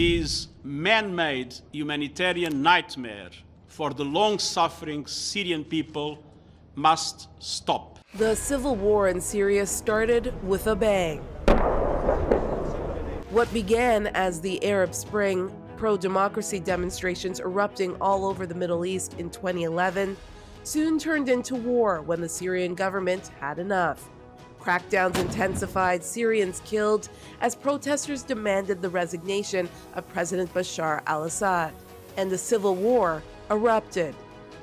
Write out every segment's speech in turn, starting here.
this man made humanitarian nightmare for the long suffering Syrian people must stop. The civil war in Syria started with a bang. What began as the Arab Spring, pro democracy demonstrations erupting all over the Middle East in 2011 soon turned into war when the Syrian government had enough. Crackdowns intensified, Syrians killed as protesters demanded the resignation of President Bashar al Assad, and the civil war erupted.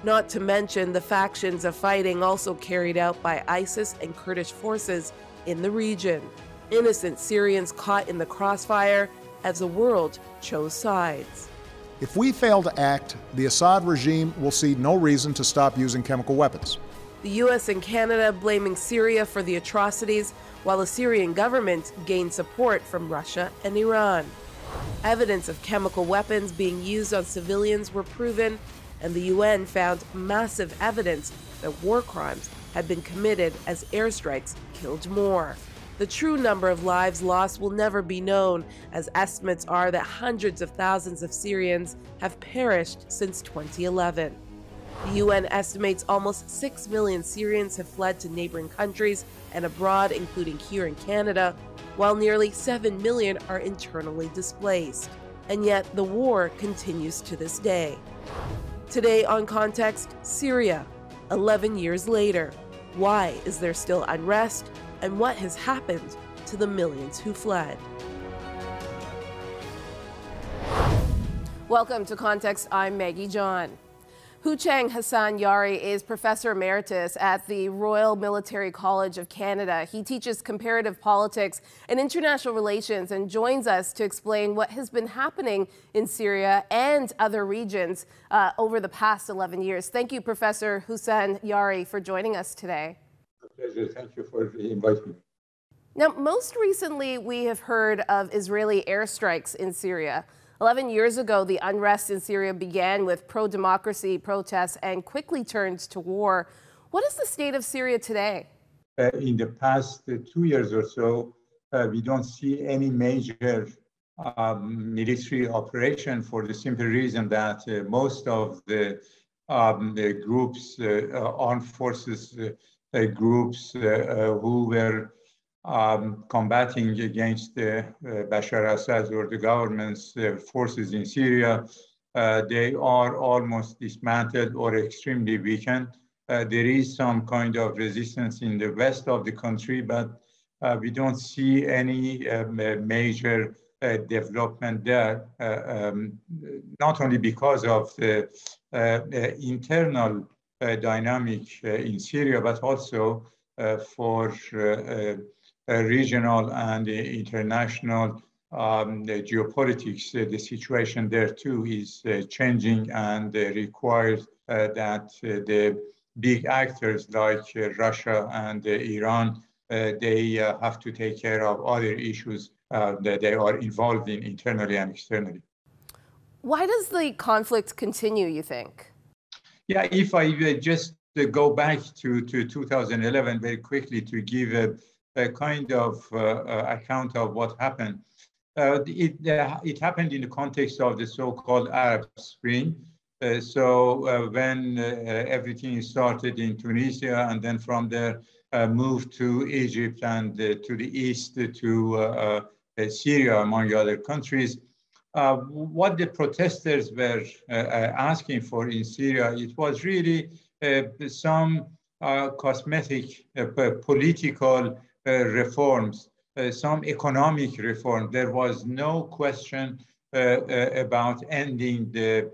Not to mention the factions of fighting also carried out by ISIS and Kurdish forces in the region. Innocent Syrians caught in the crossfire as the world chose sides. If we fail to act, the Assad regime will see no reason to stop using chemical weapons. The US and Canada blaming Syria for the atrocities, while the Syrian government gained support from Russia and Iran. Evidence of chemical weapons being used on civilians were proven, and the UN found massive evidence that war crimes had been committed as airstrikes killed more. The true number of lives lost will never be known, as estimates are that hundreds of thousands of Syrians have perished since 2011. The UN estimates almost 6 million Syrians have fled to neighboring countries and abroad, including here in Canada, while nearly 7 million are internally displaced. And yet, the war continues to this day. Today on Context, Syria, 11 years later. Why is there still unrest? and what has happened to the millions who fled. Welcome to Context. I'm Maggie John. Houchang Hassan Yari is Professor Emeritus at the Royal Military College of Canada. He teaches comparative politics and international relations and joins us to explain what has been happening in Syria and other regions uh, over the past 11 years. Thank you, Professor Hussein Yari, for joining us today My pleasure. Thank you for inviting me. Now, most recently, we have heard of Israeli airstrikes in Syria. 11 years ago, the unrest in Syria began with pro democracy protests and quickly turned to war. What is the state of Syria today? Uh, in the past uh, two years or so, uh, we don't see any major um, military operation for the simple reason that uh, most of the, um, the groups, uh, uh, armed forces, groups who were um, combating against Bashar Assad or the government's forces in Syria. they are almost dismantled or extremely weakened. there is some kind of resistance in the west of the country, but we don't see any um, major uh, development there, uh, um, not only because of the uh, internal uh, dynamic uh, in Syria, but also uh, for regional and international um, the geopolitics, uh, the situation there too is uh, changing and uh, requires that the big actors like Russia and Iran, they have to take care of other issues that they are involved in internally and externally. Why does the conflict continue, you think? Yeah, if I uh, just uh, go back to, to 2011 very quickly to give a, a kind of uh, account of what happened. Uh, it, uh, it happened in the context of the so-called Arab Spring. Uh, so when everything started in Tunisia and then from there moved to Egypt and to the east to Syria, among other countries, uh, what the protesters were uh, uh, asking for in Syria, it was really some cosmetic political reforms, some economic reform. There was no question about ending the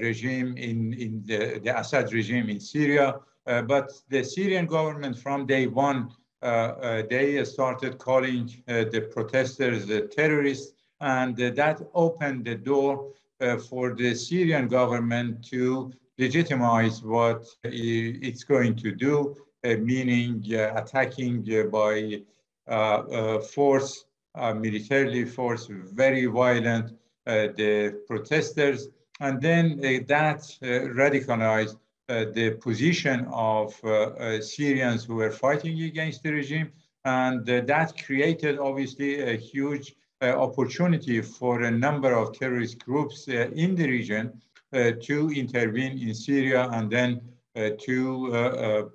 regime in, in the, the Assad regime in Syria. Uh, but the Syrian government from day one, uh, uh, they started calling the protesters terrorists and that opened the door uh, for the Syrian government to legitimize what it's going to do, uh, meaning uh, attacking by uh, uh, force, uh, militarily force, very violent, the protesters. And then that radicalized uh, the position of uh, uh, Syrians who were fighting against the regime. And that created obviously a huge opportunity for a number of terrorist groups in the region to intervene in Syria and then uh, to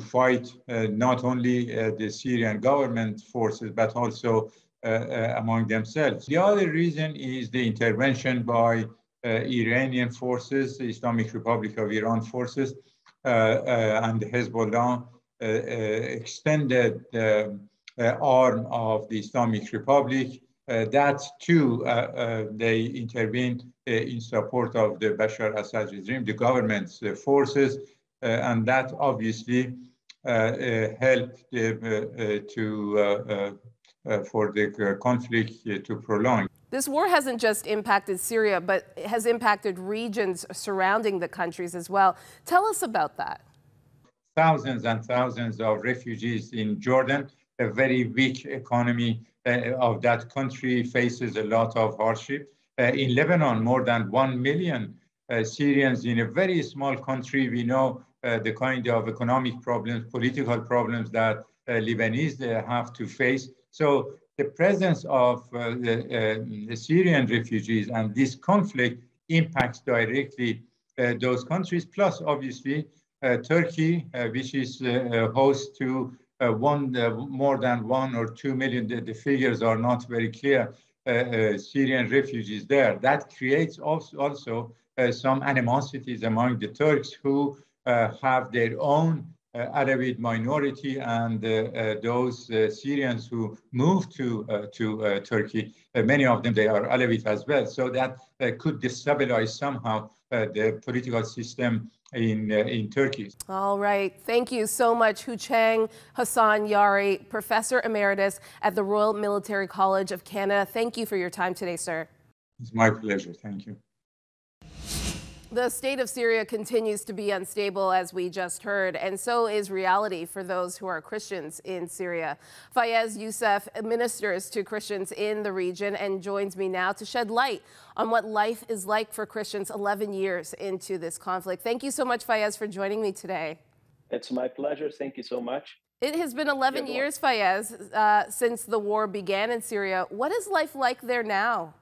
fight uh, not only uh, the Syrian government forces, but also among themselves. The other reason is the intervention by Iranian forces, the Islamic Republic of Iran forces, and Hezbollah extended the arm of the Islamic Republic. Uh, that too, uh, uh, they intervened in support of the Bashar Assad regime, the government's forces, uh, and that obviously uh, uh, helped to for the conflict to prolong. This war hasn't just impacted Syria, but has impacted regions surrounding the countries as well. Tell us about that. Thousands and thousands of refugees in Jordan, a very weak economy uh, of that country faces a lot of hardship. Uh, in Lebanon, more than 1 million uh, Syrians in a very small country. We know uh, the kind of economic problems, political problems that uh, Lebanese uh, have to face. So the presence of the, the, Syrian refugees and this conflict impacts directly those countries. Plus, obviously, Turkey, which is host to uh, one uh, more than one or two million. The, the figures are not very clear. Uh, Syrian refugees there. That creates also, also some animosities among the Turks who uh, Uh, have their own uh, Alawite minority and uh, uh those uh, Syrians who moved to, to Turkey, many of them, they are Alawite as well. So that could destabilize somehow the political system in, uh, in Turkey. All right. Thank you so much, Houchang Hassan Yari, Professor Emeritus at the Royal Military College of Canada. Thank you for your time today, sir. It's my pleasure. Thank you. The state of Syria continues to be unstable, as we just heard, and so is reality for those who are Christians in Syria. Fayez Youssef ministers to Christians in the region and joins me now to shed light on what life is like for Christians 11 years into this conflict. Thank you so much, Fayez, for joining me today. It's my pleasure. Thank you so much. It has been 11 years, Fayez, uh, since the war began in Syria. What is life like there now?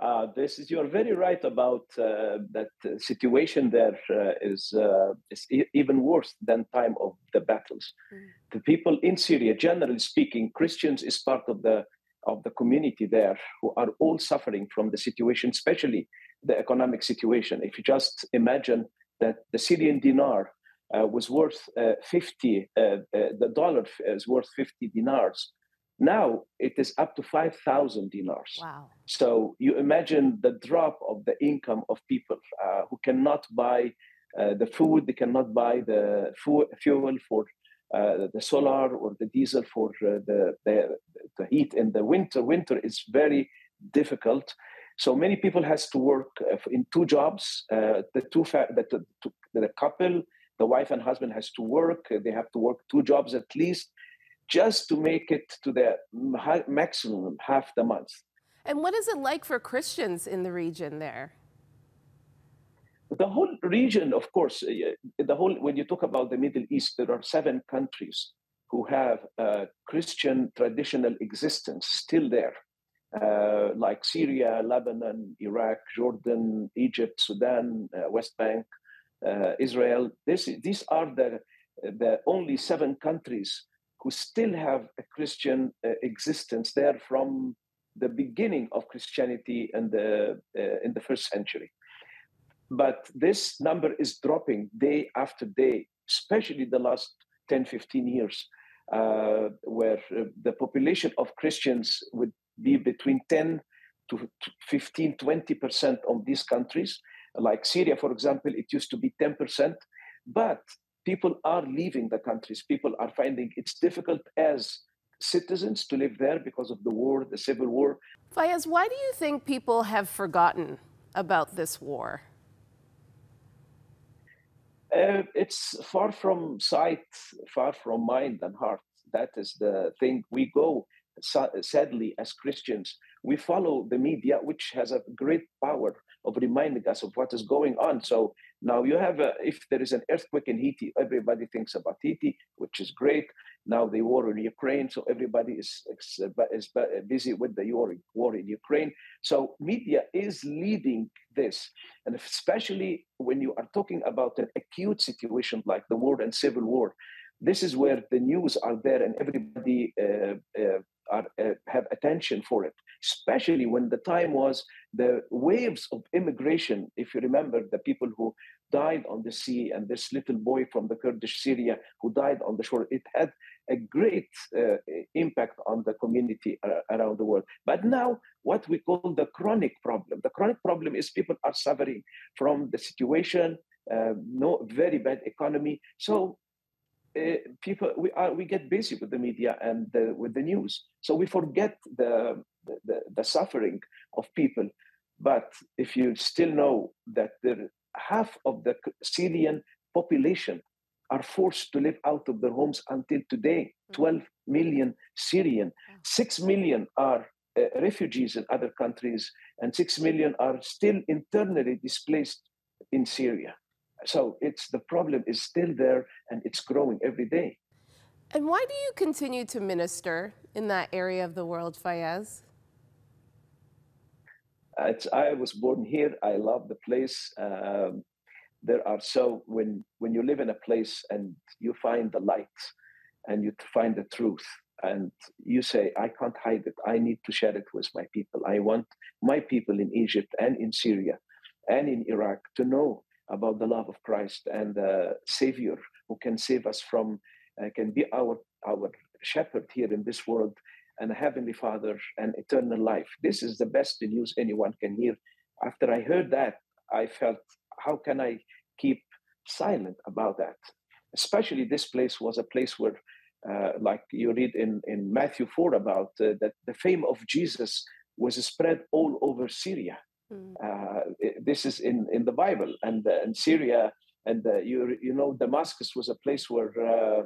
Uh, this is you are very right about uh, that uh, situation there uh, is uh, is e- even worse than time of the battles. Mm. The people in Syria, generally speaking, Christians is part of the of the community there who are all suffering from the situation, especially the economic situation. If you just imagine that the Syrian dinar uh, was worth 50, the dollar is worth 50 dinars now it is up to 5,000 dinars. Wow. So you imagine the drop of the income of people uh, who cannot buy uh, the food, they cannot buy the fu- fuel for uh, the solar or the diesel for uh, the, the, the heat in the winter. Winter is very difficult. So many people has to work uh, in two jobs. Uh, the two fa- the, the, the couple, the wife and husband has to work. They have to work two jobs at least just to make it to the maximum half the month. And what is it like for Christians in the region there? The whole region, of course, uh, the whole when you talk about the Middle East, there are seven countries who have a Christian traditional existence still there, uh, like Syria, Lebanon, Iraq, Jordan, Egypt, Sudan, uh, West Bank, uh, Israel. This, these are the the only seven countries who still have a Christian uh, existence there from the beginning of Christianity in the uh, in the first century. But this number is dropping day after day, especially the last 10, 15 years, uh, where uh, the population of Christians would be between 10 to 15, 20% of these countries. Like Syria, for example, it used to be 10%. But people are leaving the countries. People are finding it's difficult as citizens to live there because of the war, the civil war. Fayez, why do you think people have forgotten about this war? Uh, it's far from sight, far from mind and heart. That is the thing. We go, sadly, as Christians, we follow the media, which has a great power of reminding us of what is going on. So now you have, a, if there is an earthquake in Haiti, everybody thinks about Haiti, which is great. Now the war in Ukraine, so everybody is, is busy with the war in Ukraine. So media is leading this, and especially when you are talking about an acute situation like the war and civil war, this is where the news are there and everybody uh, uh, are, uh, have attention for it especially when the time was the waves of immigration. If you remember the people who died on the sea and this little boy from the kurdish syria who died on the shore it had a great uh, impact on the community around the world. But now what we call the chronic problem the chronic problem is people are suffering from the situation uh, no very bad economy. So people we are we get busy with the media and the, with the news. So we forget the, the, the suffering of people. But if you still know that the half of the syrian population are forced to live out of their homes until today mm. 12 million syrian. 6 million are uh, refugees in other countries and 6 million are still internally displaced in syria so it's the problem is still there and it's growing every day. And why do you continue to minister in that area of the world, Fayez? It's, I was born here. I love the place. Um, there are so when when you live in a place and you find the light and you find the truth and you say i can't hide it i need to share it with my people i want my people in egypt and in syria and in iraq to know about the love of Christ and the Savior who can save us from, uh, can be our our shepherd here in this world, and a heavenly Father and eternal life. This is the best news anyone can hear. After I heard that, I felt, how can I keep silent about that? Especially this place was a place where, uh, like you read in, in Matthew 4 about uh, that the fame of Jesus was spread all over Syria. Mm. Uh, this is in, in the Bible and uh, in Syria, and uh, you you know Damascus was a place where uh,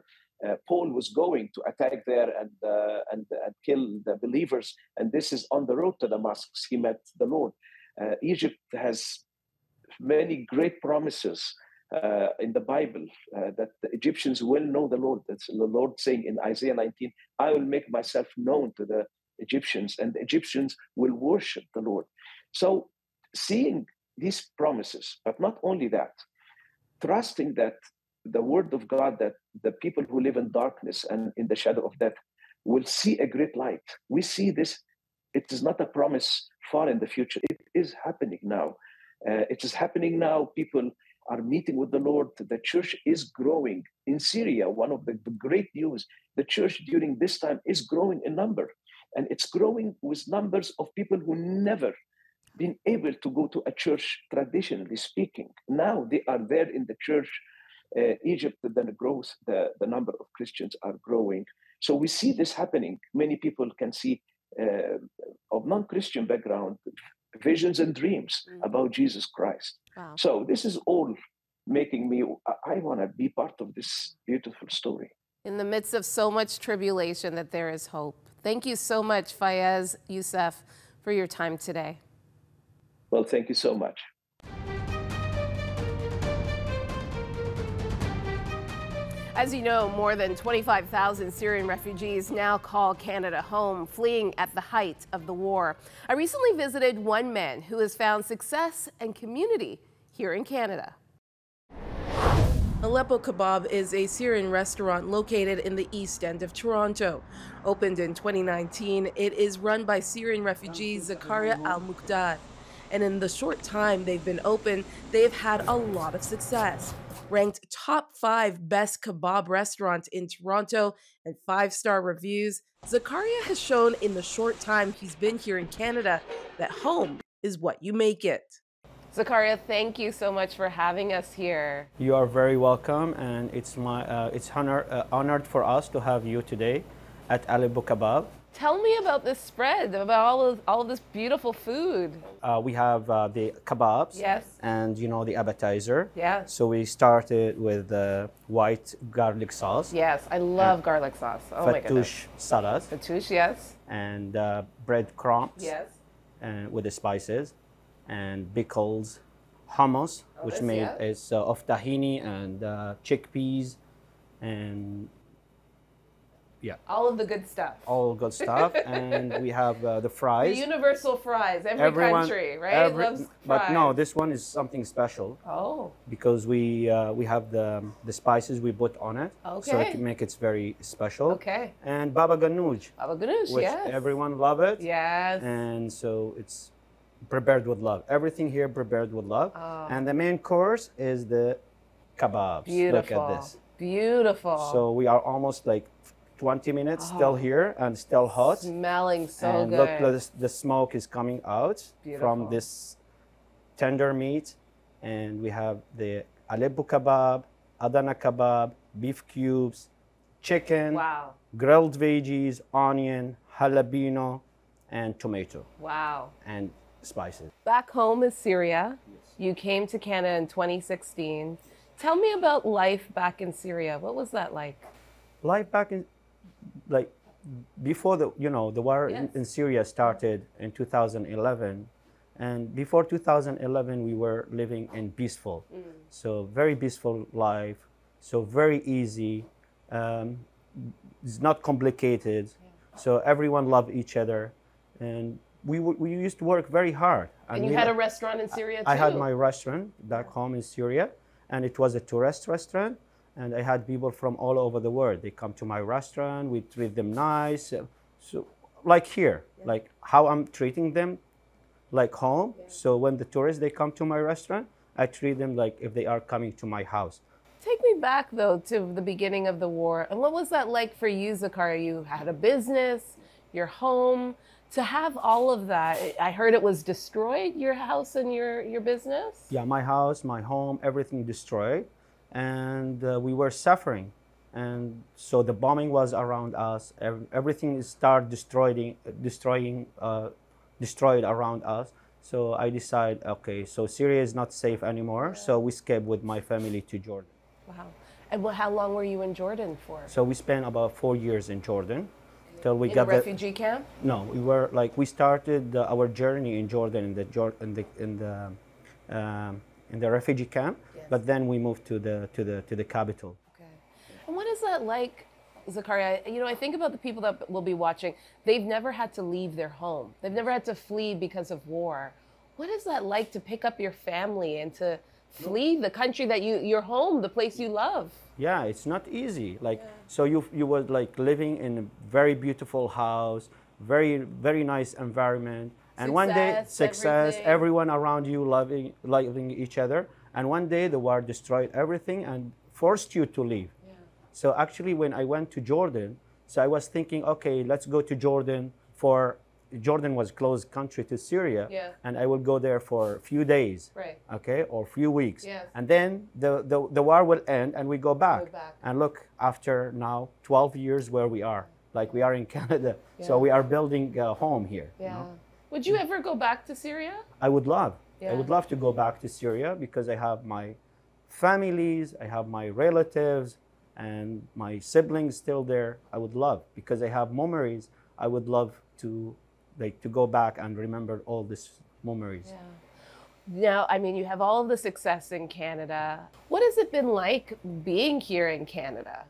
uh, Paul was going to attack there and, uh, and and kill the believers. And this is on the road to Damascus. He met the Lord. Egypt has many great promises in the Bible that the Egyptians will know the Lord. That's the Lord saying in Isaiah 19, "I will make myself known to the Egyptians, and the Egyptians will worship the Lord." So seeing these promises, but not only that, trusting that the word of God, that the people who live in darkness and in the shadow of death will see a great light. We see this, it is not a promise far in the future, it is happening now. Uh, it is happening now. People are meeting with the Lord. The church is growing in Syria. One of the, the great news the church during this time is growing in number. And it's growing with numbers of people who never been able to go to a church, traditionally speaking. Now they are there in the church. Uh, Egypt then grows, the, the number of Christians are growing. So we see this happening. Many people can see uh, of non-Christian background visions and dreams mm-hmm. about Jesus Christ. Wow. So this is all making me, I, I want to be part of this beautiful story. In the midst of so much tribulation that there is hope. Thank you so much, Fayez Youssef, for your time today. Well, thank you so much. As you know, more than 25,000 Syrian refugees now call Canada home, fleeing at the height of the war. I recently visited one man who has found success and community here in Canada. Aleppo Kebab is a Syrian restaurant located in the east end of Toronto. Opened in 2019, it is run by Syrian refugee Zakaria Al Muqdad and in the short time they've been open, they've had a lot of success. Ranked top five best kebab restaurants in Toronto and five star reviews, Zakaria has shown in the short time he's been here in Canada that home is what you make it. Zakaria, thank you so much for having us here. You are very welcome, and it's my uh, it's honor uh, honored for us to have you today at Aleppo Kebab. Tell me about this spread, about all of all of this beautiful food. Uh, we have uh, the kebabs. Yes. And you know the appetizer. Yeah. So we started with the white garlic sauce. Yes, I love garlic sauce. Oh my goodness. Fattoush salad. Fattoush, yes. And uh, bread crumbs. Yes. And with the spices. and pickles, hummus, which this, made yeah. is uh, of tahini and uh, chickpeas, and All of the good stuff. all good stuff. and we have uh, the fries. The universal fries. Every Everyone- country, right? every- loves fries. but no, this one is something special Oh, because we uh, we have the the spices we put on it, so Okay. it make it very special. okay. And baba ganoush, Baba ganoush, which yes. everyone love it. Yes. and so it's prepared with love. Everything here prepared with love. Oh. And the main course is the kebabs. Beautiful. Look at this. Beautiful. So we are almost like 20 minutes Oh. still here and still hot. smelling so and good. look, the, the smoke is coming out Beautiful. from this tender meat. And we have the Aleppo kebab, Adana kebab, beef cubes, chicken, wow. grilled veggies, onion, jalapeno, and tomato Wow. and spices. Back home is Syria. Yes. You came to Canada in 2016. Tell me about life back in Syria. What was that like? Life back in, like, before the you know the war in, Yes. in Syria started in 2011, and before 2011 we were living in peaceful, so very peaceful life, so very easy, um, it's not complicated, so everyone loved each other, and we w- we used to work very hard. And you had a restaurant in Syria too. I had my restaurant back home in Syria, and it was a tourist restaurant. And I had people from all over the world. They come to my restaurant. We treat them nice. So, like here, like how I'm treating them, like home. So when the tourists they come to my restaurant, I treat them like if they are coming to my house. Take me back though to the beginning of the war. And what was that like for you, Zakaria? You had a business, your home. To have all of that, I heard it was destroyed, your house and your, your business? Yeah, my house, my home, everything destroyed, and uh, we were suffering. And so the bombing was around us. Everything started destroying, destroying, uh, destroyed around us. So I decided, okay, so Syria is not safe anymore. So we escaped with my family to Jordan. Wow. And what, how long were you in Jordan for? So we spent about four years in Jordan, till we in a got the. refugee camp? No, we were like we started uh, our journey in Jordan in the in the in the um, in the refugee camp, but then we moved to the to the to the capital. Okay. And what is that like, Zakaria? You know, I think about the people that will be watching. They've never had to leave their home. They've never had to flee because of war. What is that like to pick up your family and to flee the country that you, your home, the place you love? Yeah, it's not easy. Like so, you you were like living in a very beautiful house, very very nice environment, and one day Success, success, everything. everyone around you loving loving each other, and one day the war destroyed everything and forced you to leave. yeah. So actually, when I went to Jordan, so I was thinking, okay, let's go to Jordan for Jordan was closed country to Syria, Yeah. and I will go there for a few days, Right. okay, or few weeks, Yes. and then the, the the war will end, and we go back. go back. And look, after now 12 years, where we are, like we are in Canada, yeah. so we are building a home here. you Yeah. know. Would you ever go back to Syria? I would love. I would love to go back to Syria because I have my families, I have my relatives, and my siblings still there. I would love because I have memories. I would love to like to go back and remember all these memories. Yeah. Now, I mean, you have all the success in Canada. What has it been like being here in Canada?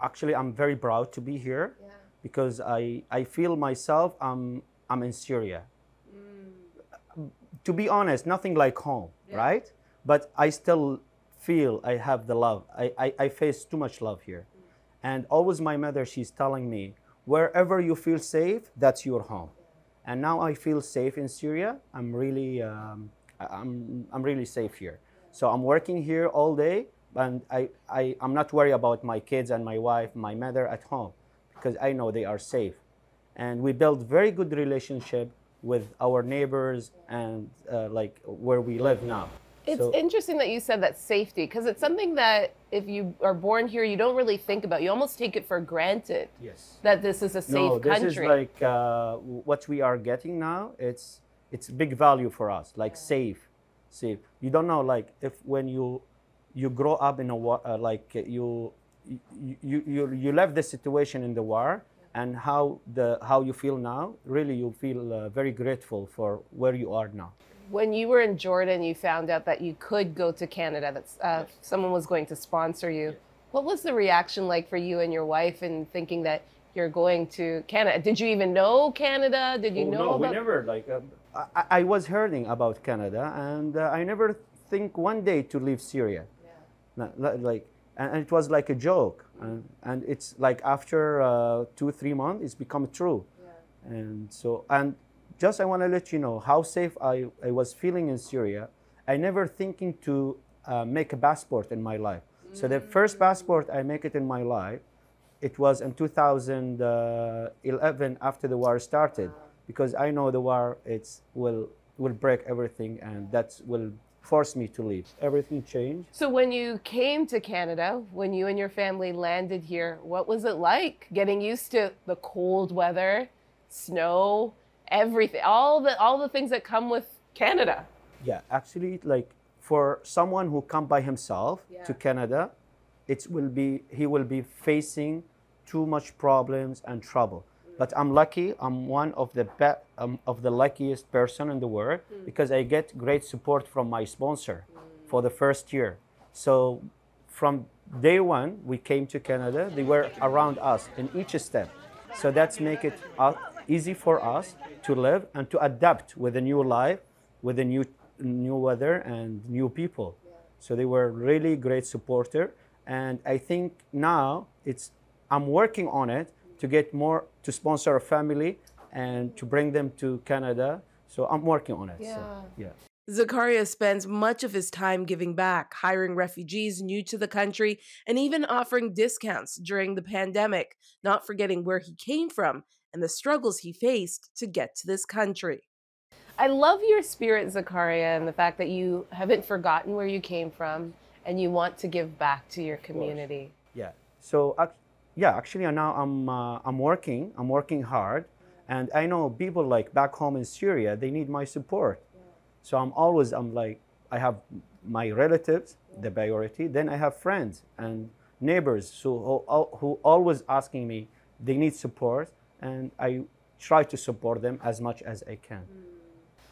Actually, I'm very proud to be here because I, I feel myself I'm I'm in Syria. To be honest, nothing like home, right? But I still feel I have the love. I, I, I face too much love here. And always my mother, she's telling me, wherever you feel safe, that's your home. And now I feel safe in Syria. I'm really, um, I'm, I'm really safe here. So I'm working here all day, and I, I, I'm not worried about my kids and my wife, my mother at home, because I know they are safe. And we build very good relationship with our neighbors and uh, like where we live now. It's So- interesting that you said that safety because it's something that if you are born here, you don't really think about. You almost take it for granted yes. that this is a safe no, this country. is like uh, what we are getting now. It's it's big value for us, like safe, safe. You don't know, like if when you you grow up in a uh, like you you, you you you left the situation in the war, and how the how you feel now. Really, you feel uh, very grateful for where you are now. When you were in Jordan, you found out that you could go to Canada. That uh, someone was going to sponsor you. What was the reaction like for you and your wife in thinking that you're going to Canada? Did you even know Canada? Did you Oh, know no, about? we never like. Um, I, I was hearing about Canada, and uh, I never think one day to leave Syria. Li- like, and, and it was like a joke, and, and it's like after uh, two three months, it's become true, and so and just I want to let you know how safe I, I was feeling in Syria. I never thinking to uh, make a passport in my life. So the first passport I make it in my life, it was in 2011 after the war started, because I know the war it's will will break everything and that will force me to leave. Everything changed. So when you came to Canada, when you and your family landed here, what was it like getting used to the cold weather, snow, everything, all the all the things that come with Canada? Yeah, actually, like for someone who come by himself to Canada, it will be he will be facing too much problems and trouble. But I'm lucky. I'm one of the be- um, of the luckiest person in the world because I get great support from my sponsor for the first year. So from day one we came to Canada, they were around us in each step. So that's make it uh, easy for us to live and to adapt with a new life, with a new new weather and new people. So they were really great supporter, and I think now it's I'm working on it to get more to sponsor a family and to bring them to Canada. So I'm working on it. So, yeah. Zakaria spends much of his time giving back, hiring refugees new to the country, and even offering discounts during the pandemic, not forgetting where he came from and the struggles he faced to get to this country. I love your spirit, Zakaria, and the fact that you haven't forgotten where you came from and you want to give back to your community. Yeah. So ac- yeah, actually now I'm uh, I'm working. I'm working hard, and I know people like back home in Syria. They need my support. So I'm always I'm like I have my relatives, the priority. Then I have friends and neighbors who who, who always asking me they need support, and I try to support them as much as I can.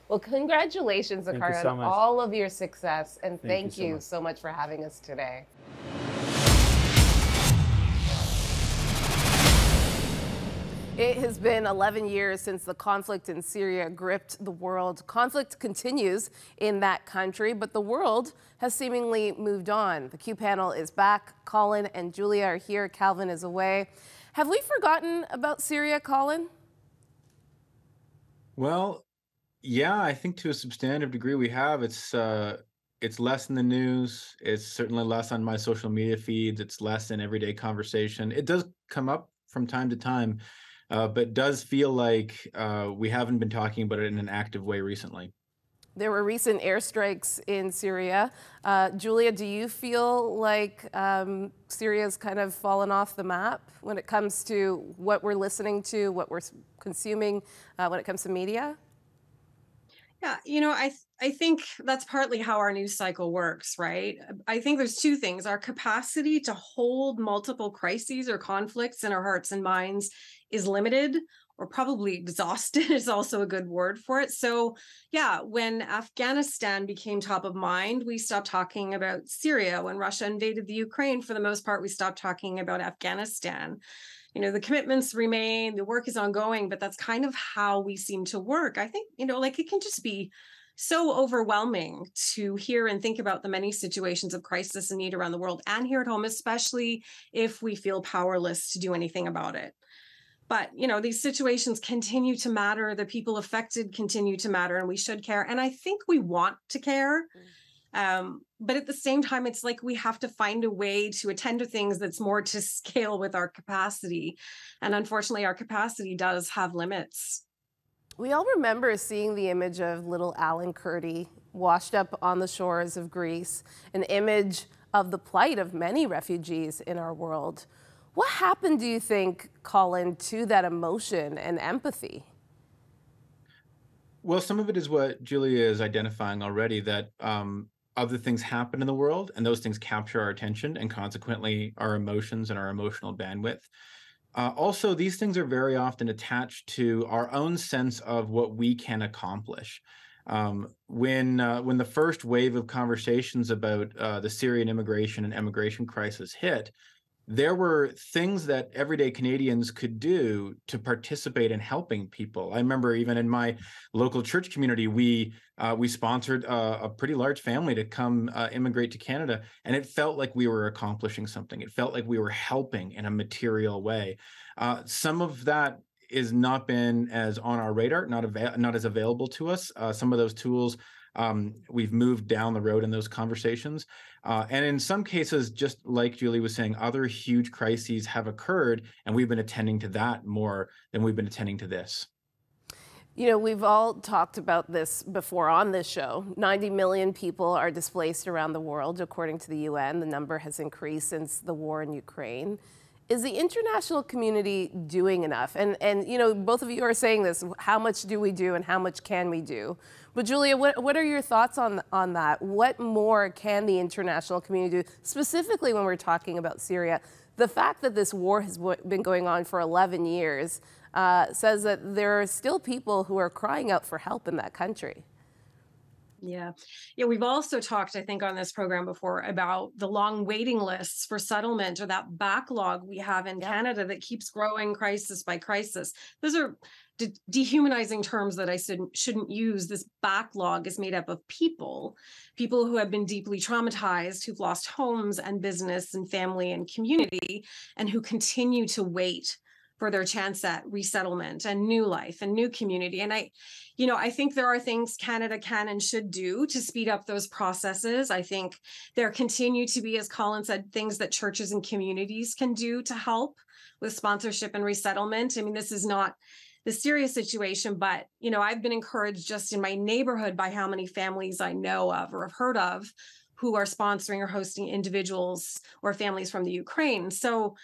Well, congratulations, Thank so on all of your success, and thank so you much. so much for having us today. It has been 11 years since the conflict in Syria gripped the world. Conflict continues in that country, but the world has seemingly moved on. The Q panel is back. Colin and Julia are here. Calvin is away. Have we forgotten about Syria, Colin? Well, yeah, I think to a substantive degree we have. It's uh it's less in the news. It's certainly less on my social media feeds. It's less in everyday conversation. It does come up from time to time, uh, but does feel like uh, we haven't been talking about it in an active way recently. There were recent airstrikes in Syria. Uh, Julia, do you feel like um, Syria's kind of fallen off the map when it comes to what we're listening to, what we're consuming, uh, when it comes to media? Yeah, you know, I th- I think that's partly how our news cycle works, right? I think there's two things. Our capacity to hold multiple crises or conflicts in our hearts and minds is limited or probably exhausted is also a good word for it. So, yeah, when Afghanistan became top of mind, we stopped talking about Syria. When Russia invaded the Ukraine, for the most part, we stopped talking about Afghanistan you know the commitments remain the work is ongoing but that's kind of how we seem to work i think you know like it can just be so overwhelming to hear and think about the many situations of crisis and need around the world and here at home especially if we feel powerless to do anything about it but you know these situations continue to matter the people affected continue to matter and we should care and i think we want to care um, but at the same time it's like we have to find a way to attend to things that's more to scale with our capacity and unfortunately our capacity does have limits We all remember seeing the image of little Alan Kurdi washed up on the shores of Greece, an image of the plight of many refugees in our world. What happened, do you think, Colin, to that emotion and empathy? Well, some of it is what Julia is identifying already that um, other things happen in the world and those things capture our attention and consequently our emotions and our emotional bandwidth. Uh, also, these things are very often attached to our own sense of what we can accomplish. Um, when uh, when the first wave of conversations about uh, the Syrian immigration and immigration crisis hit, there were things that everyday Canadians could do to participate in helping people. I remember even in my local church community, we uh, we sponsored a, a, pretty large family to come uh, immigrate to Canada, and it felt like we were accomplishing something. It felt like we were helping in a material way. Uh, some of that is not been as on our radar, not not as available to us. Uh, some of those tools um, we've moved down the road in those conversations. Uh, and in some cases, just like Julie was saying, other huge crises have occurred, and we've been attending to that more than we've been attending to this. You know, we've all talked about this before on this show. 90 million people are displaced around the world, according to the UN. The number has increased since the war in Ukraine. Is the international community doing enough? And, and you know, both of you are saying this how much do we do and how much can we do? But Julia, what, what are your thoughts on, on that? What more can the international community do, specifically when we're talking about Syria? The fact that this war has been going on for 11 years uh, says that there are still people who are crying out for help in that country. Yeah. Yeah. We've also talked, I think, on this program before about the long waiting lists for settlement or that backlog we have in yeah. Canada that keeps growing crisis by crisis. Those are de- dehumanizing terms that I shouldn't, shouldn't use. This backlog is made up of people, people who have been deeply traumatized, who've lost homes and business and family and community, and who continue to wait for their chance at resettlement and new life and new community. And I, you know, I think there are things Canada can and should do to speed up those processes. I think there continue to be, as Colin said, things that churches and communities can do to help with sponsorship and resettlement. I mean, this is not the serious situation but you know i've been encouraged just in my neighborhood by how many families i know of or have heard of who are sponsoring or hosting individuals or families from the ukraine so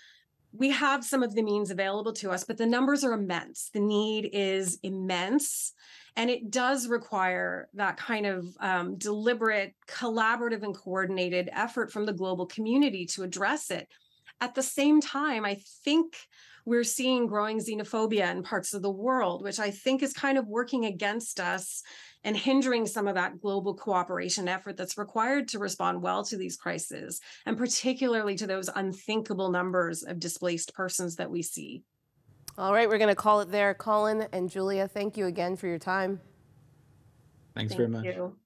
we have some of the means available to us but the numbers are immense. The need is immense and it does require that kind of um, deliberate collaborative and coordinated effort from the global community to address it. At the same time i think we're seeing growing xenophobia in parts of the world, which I think is kind of working against us and hindering some of that global cooperation effort that's required to respond well to these crises, and particularly to those unthinkable numbers of displaced persons that we see. All right, we're going to call it there. Colin and Julia, thank you again for your time. Thanks thank very much. You.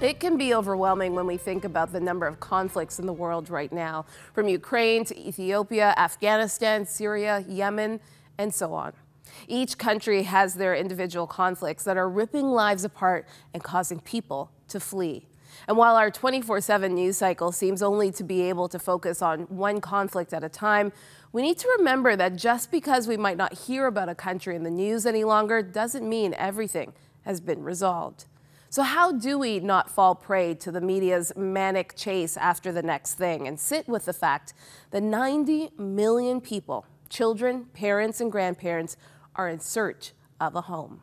It can be overwhelming when we think about the number of conflicts in the world right now, from Ukraine to Ethiopia, Afghanistan, Syria, Yemen, and so on. Each country has their individual conflicts that are ripping lives apart and causing people to flee. And while our 24 7 news cycle seems only to be able to focus on one conflict at a time, we need to remember that just because we might not hear about a country in the news any longer doesn't mean everything has been resolved. So, how do we not fall prey to the media's manic chase after the next thing and sit with the fact that 90 million people, children, parents, and grandparents, are in search of a home?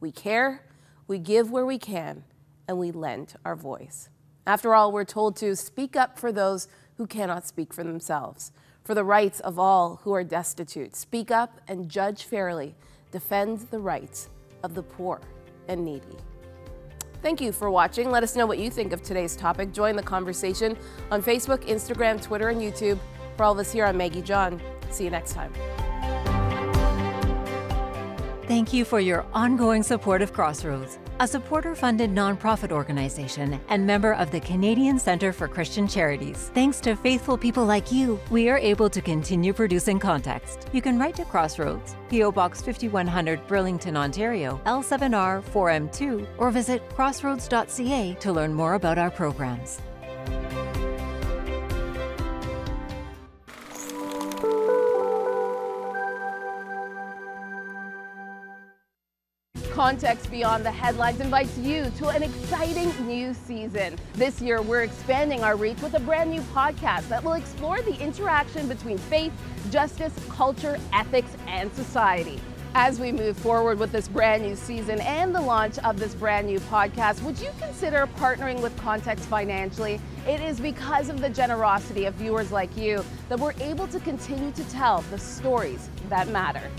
We care, we give where we can, and we lend our voice. After all, we're told to speak up for those who cannot speak for themselves, for the rights of all who are destitute. Speak up and judge fairly. Defend the rights of the poor and needy. Thank you for watching. Let us know what you think of today's topic. Join the conversation on Facebook, Instagram, Twitter, and YouTube. For all of us here, I'm Maggie John. See you next time. Thank you for your ongoing support of Crossroads a supporter funded nonprofit organization and member of the Canadian Centre for Christian Charities. Thanks to faithful people like you, we are able to continue producing context. You can write to Crossroads, P.O. Box 5100, Burlington, Ontario, L7R 4M2, or visit crossroads.ca to learn more about our programs. Context Beyond the Headlines invites you to an exciting new season. This year, we're expanding our reach with a brand new podcast that will explore the interaction between faith, justice, culture, ethics, and society. As we move forward with this brand new season and the launch of this brand new podcast, would you consider partnering with Context financially? It is because of the generosity of viewers like you that we're able to continue to tell the stories that matter.